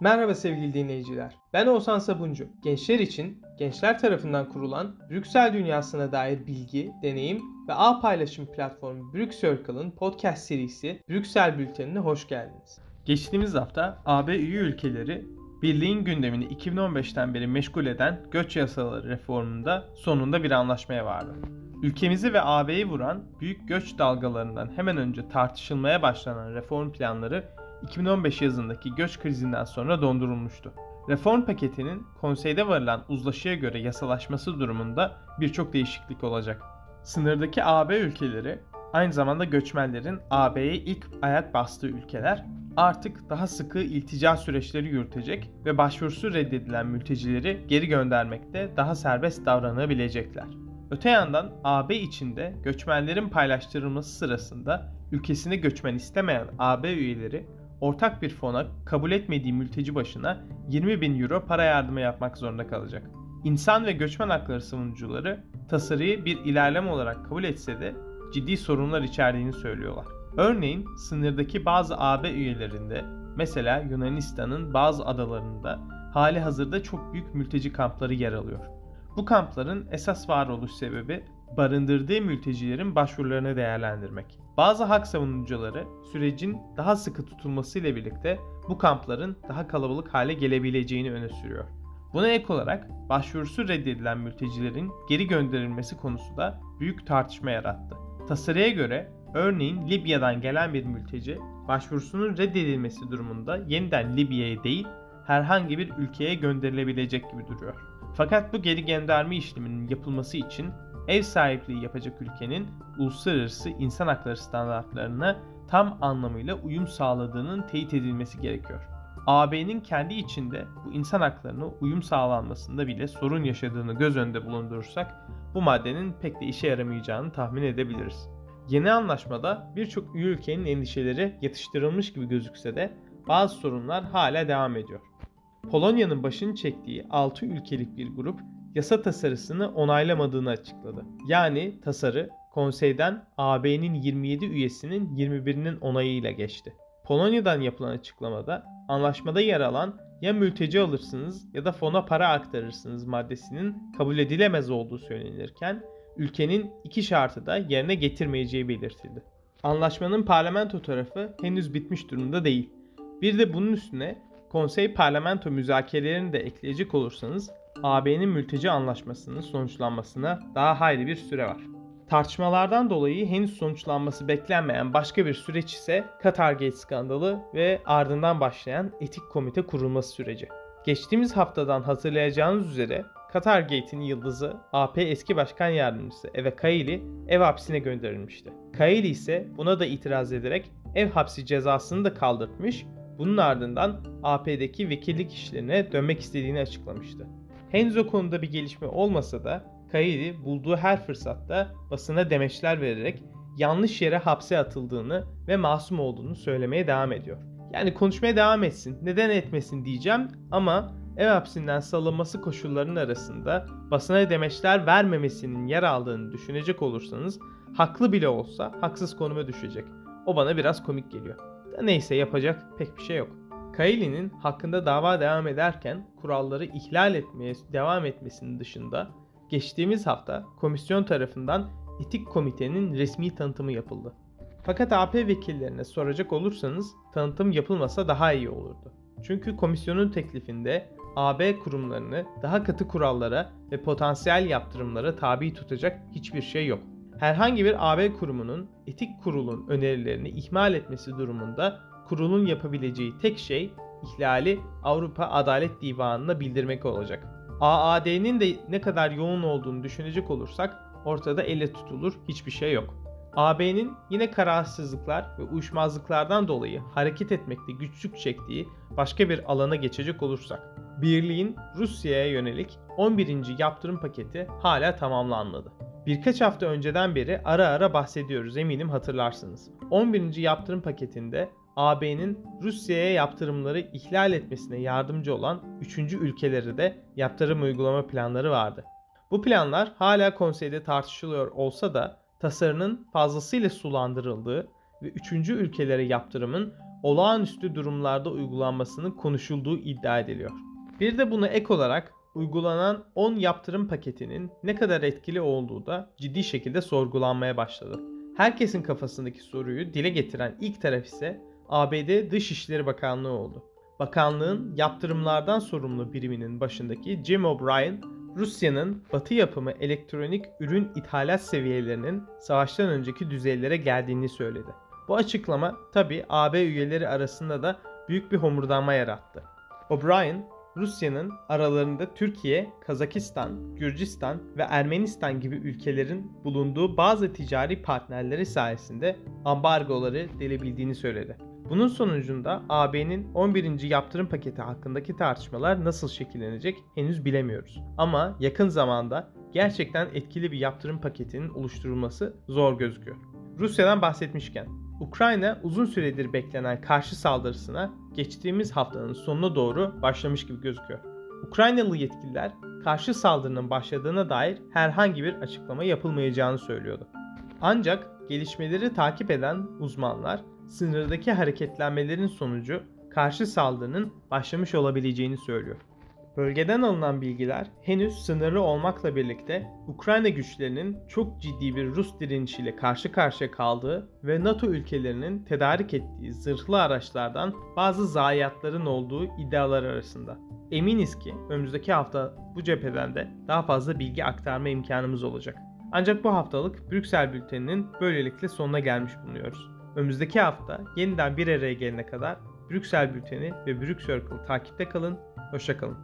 Merhaba sevgili dinleyiciler. Ben Oğuzhan Sabuncu. Gençler için gençler tarafından kurulan Brüksel dünyasına dair bilgi, deneyim ve ağ paylaşım platformu Brüksircle'ın podcast serisi Brüksel Bülteni'ne hoş geldiniz. Geçtiğimiz hafta AB üye ülkeleri Birliğin gündemini 2015'ten beri meşgul eden göç yasaları reformunda sonunda bir anlaşmaya vardı. Ülkemizi ve AB'yi vuran büyük göç dalgalarından hemen önce tartışılmaya başlanan reform planları 2015 yazındaki göç krizinden sonra dondurulmuştu. Reform paketinin konseyde varılan uzlaşıya göre yasalaşması durumunda birçok değişiklik olacak. Sınırdaki AB ülkeleri aynı zamanda göçmenlerin AB'ye ilk ayak bastığı ülkeler artık daha sıkı iltica süreçleri yürütecek ve başvurusu reddedilen mültecileri geri göndermekte daha serbest davranabilecekler. Öte yandan AB içinde göçmenlerin paylaştırılması sırasında ülkesine göçmen istemeyen AB üyeleri ortak bir fona kabul etmediği mülteci başına 20 bin euro para yardımı yapmak zorunda kalacak. İnsan ve göçmen hakları savunucuları tasarıyı bir ilerleme olarak kabul etse de ciddi sorunlar içerdiğini söylüyorlar. Örneğin sınırdaki bazı AB üyelerinde mesela Yunanistan'ın bazı adalarında hali hazırda çok büyük mülteci kampları yer alıyor. Bu kampların esas varoluş sebebi barındırdığı mültecilerin başvurularını değerlendirmek. Bazı hak savunucuları sürecin daha sıkı tutulmasıyla birlikte bu kampların daha kalabalık hale gelebileceğini öne sürüyor. Buna ek olarak başvurusu reddedilen mültecilerin geri gönderilmesi konusu da büyük tartışma yarattı. Tasarıya göre örneğin Libya'dan gelen bir mülteci başvurusunun reddedilmesi durumunda yeniden Libya'ya değil herhangi bir ülkeye gönderilebilecek gibi duruyor. Fakat bu geri gönderme işleminin yapılması için ev sahipliği yapacak ülkenin uluslararası insan hakları standartlarına tam anlamıyla uyum sağladığının teyit edilmesi gerekiyor. AB'nin kendi içinde bu insan haklarına uyum sağlanmasında bile sorun yaşadığını göz önünde bulundurursak bu maddenin pek de işe yaramayacağını tahmin edebiliriz. Yeni anlaşmada birçok ülkenin endişeleri yatıştırılmış gibi gözükse de bazı sorunlar hala devam ediyor. Polonya'nın başını çektiği 6 ülkelik bir grup yasa tasarısını onaylamadığını açıkladı. Yani tasarı konseyden AB'nin 27 üyesinin 21'inin onayıyla geçti. Polonya'dan yapılan açıklamada anlaşmada yer alan ya mülteci alırsınız ya da fona para aktarırsınız maddesinin kabul edilemez olduğu söylenirken ülkenin iki şartı da yerine getirmeyeceği belirtildi. Anlaşmanın parlamento tarafı henüz bitmiş durumda değil. Bir de bunun üstüne konsey parlamento müzakerelerini de ekleyecek olursanız AB'nin mülteci anlaşmasının sonuçlanmasına daha hayli bir süre var. Tartışmalardan dolayı henüz sonuçlanması beklenmeyen başka bir süreç ise Qatargate skandalı ve ardından başlayan etik komite kurulması süreci. Geçtiğimiz haftadan hatırlayacağınız üzere Qatargate'in yıldızı AP eski başkan yardımcısı Eve Kaili ev hapsine gönderilmişti. Kaili ise buna da itiraz ederek ev hapsi cezasını da kaldırtmış, bunun ardından AP'deki vekillik işlerine dönmek istediğini açıklamıştı. Henüz o konuda bir gelişme olmasa da Kairi bulduğu her fırsatta basına demeçler vererek yanlış yere hapse atıldığını ve masum olduğunu söylemeye devam ediyor. Yani konuşmaya devam etsin, neden etmesin diyeceğim ama ev hapsinden salınması koşullarının arasında basına demeçler vermemesinin yer aldığını düşünecek olursanız haklı bile olsa haksız konuma düşecek. O bana biraz komik geliyor. Da neyse yapacak pek bir şey yok. Kayli'nin hakkında dava devam ederken kuralları ihlal etmeye devam etmesinin dışında geçtiğimiz hafta komisyon tarafından etik komitenin resmi tanıtımı yapıldı. Fakat AP vekillerine soracak olursanız tanıtım yapılmasa daha iyi olurdu. Çünkü komisyonun teklifinde AB kurumlarını daha katı kurallara ve potansiyel yaptırımlara tabi tutacak hiçbir şey yok. Herhangi bir AB kurumunun etik kurulun önerilerini ihmal etmesi durumunda kurulun yapabileceği tek şey ihlali Avrupa Adalet Divanı'na bildirmek olacak. AAD'nin de ne kadar yoğun olduğunu düşünecek olursak ortada elle tutulur hiçbir şey yok. AB'nin yine kararsızlıklar ve uyuşmazlıklardan dolayı hareket etmekte güçlük çektiği başka bir alana geçecek olursak, Birliğin Rusya'ya yönelik 11. yaptırım paketi hala tamamlanmadı. Birkaç hafta önceden beri ara ara bahsediyoruz eminim hatırlarsınız. 11. yaptırım paketinde AB'nin Rusya'ya yaptırımları ihlal etmesine yardımcı olan 3. ülkelere de yaptırım uygulama planları vardı. Bu planlar hala konseyde tartışılıyor olsa da tasarının fazlasıyla sulandırıldığı ve 3. ülkelere yaptırımın olağanüstü durumlarda uygulanmasının konuşulduğu iddia ediliyor. Bir de buna ek olarak uygulanan 10 yaptırım paketinin ne kadar etkili olduğu da ciddi şekilde sorgulanmaya başladı. Herkesin kafasındaki soruyu dile getiren ilk taraf ise ABD Dışişleri Bakanlığı oldu. Bakanlığın yaptırımlardan sorumlu biriminin başındaki Jim O'Brien, Rusya'nın batı yapımı elektronik ürün ithalat seviyelerinin savaştan önceki düzeylere geldiğini söyledi. Bu açıklama tabi AB üyeleri arasında da büyük bir homurdanma yarattı. O'Brien, Rusya'nın aralarında Türkiye, Kazakistan, Gürcistan ve Ermenistan gibi ülkelerin bulunduğu bazı ticari partnerleri sayesinde ambargoları delebildiğini söyledi. Bunun sonucunda AB'nin 11. yaptırım paketi hakkındaki tartışmalar nasıl şekillenecek henüz bilemiyoruz. Ama yakın zamanda gerçekten etkili bir yaptırım paketinin oluşturulması zor gözüküyor. Rusya'dan bahsetmişken Ukrayna uzun süredir beklenen karşı saldırısına geçtiğimiz haftanın sonuna doğru başlamış gibi gözüküyor. Ukraynalı yetkililer karşı saldırının başladığına dair herhangi bir açıklama yapılmayacağını söylüyordu. Ancak gelişmeleri takip eden uzmanlar sınırdaki hareketlenmelerin sonucu karşı saldırının başlamış olabileceğini söylüyor. Bölgeden alınan bilgiler henüz sınırlı olmakla birlikte Ukrayna güçlerinin çok ciddi bir Rus direnişiyle karşı karşıya kaldığı ve NATO ülkelerinin tedarik ettiği zırhlı araçlardan bazı zayiatların olduğu iddialar arasında. Eminiz ki önümüzdeki hafta bu cepheden de daha fazla bilgi aktarma imkanımız olacak. Ancak bu haftalık Brüksel bülteninin böylelikle sonuna gelmiş bulunuyoruz. Önümüzdeki hafta yeniden bir araya gelene kadar Brüksel bülteni ve Brüksel takipte kalın. Hoşçakalın.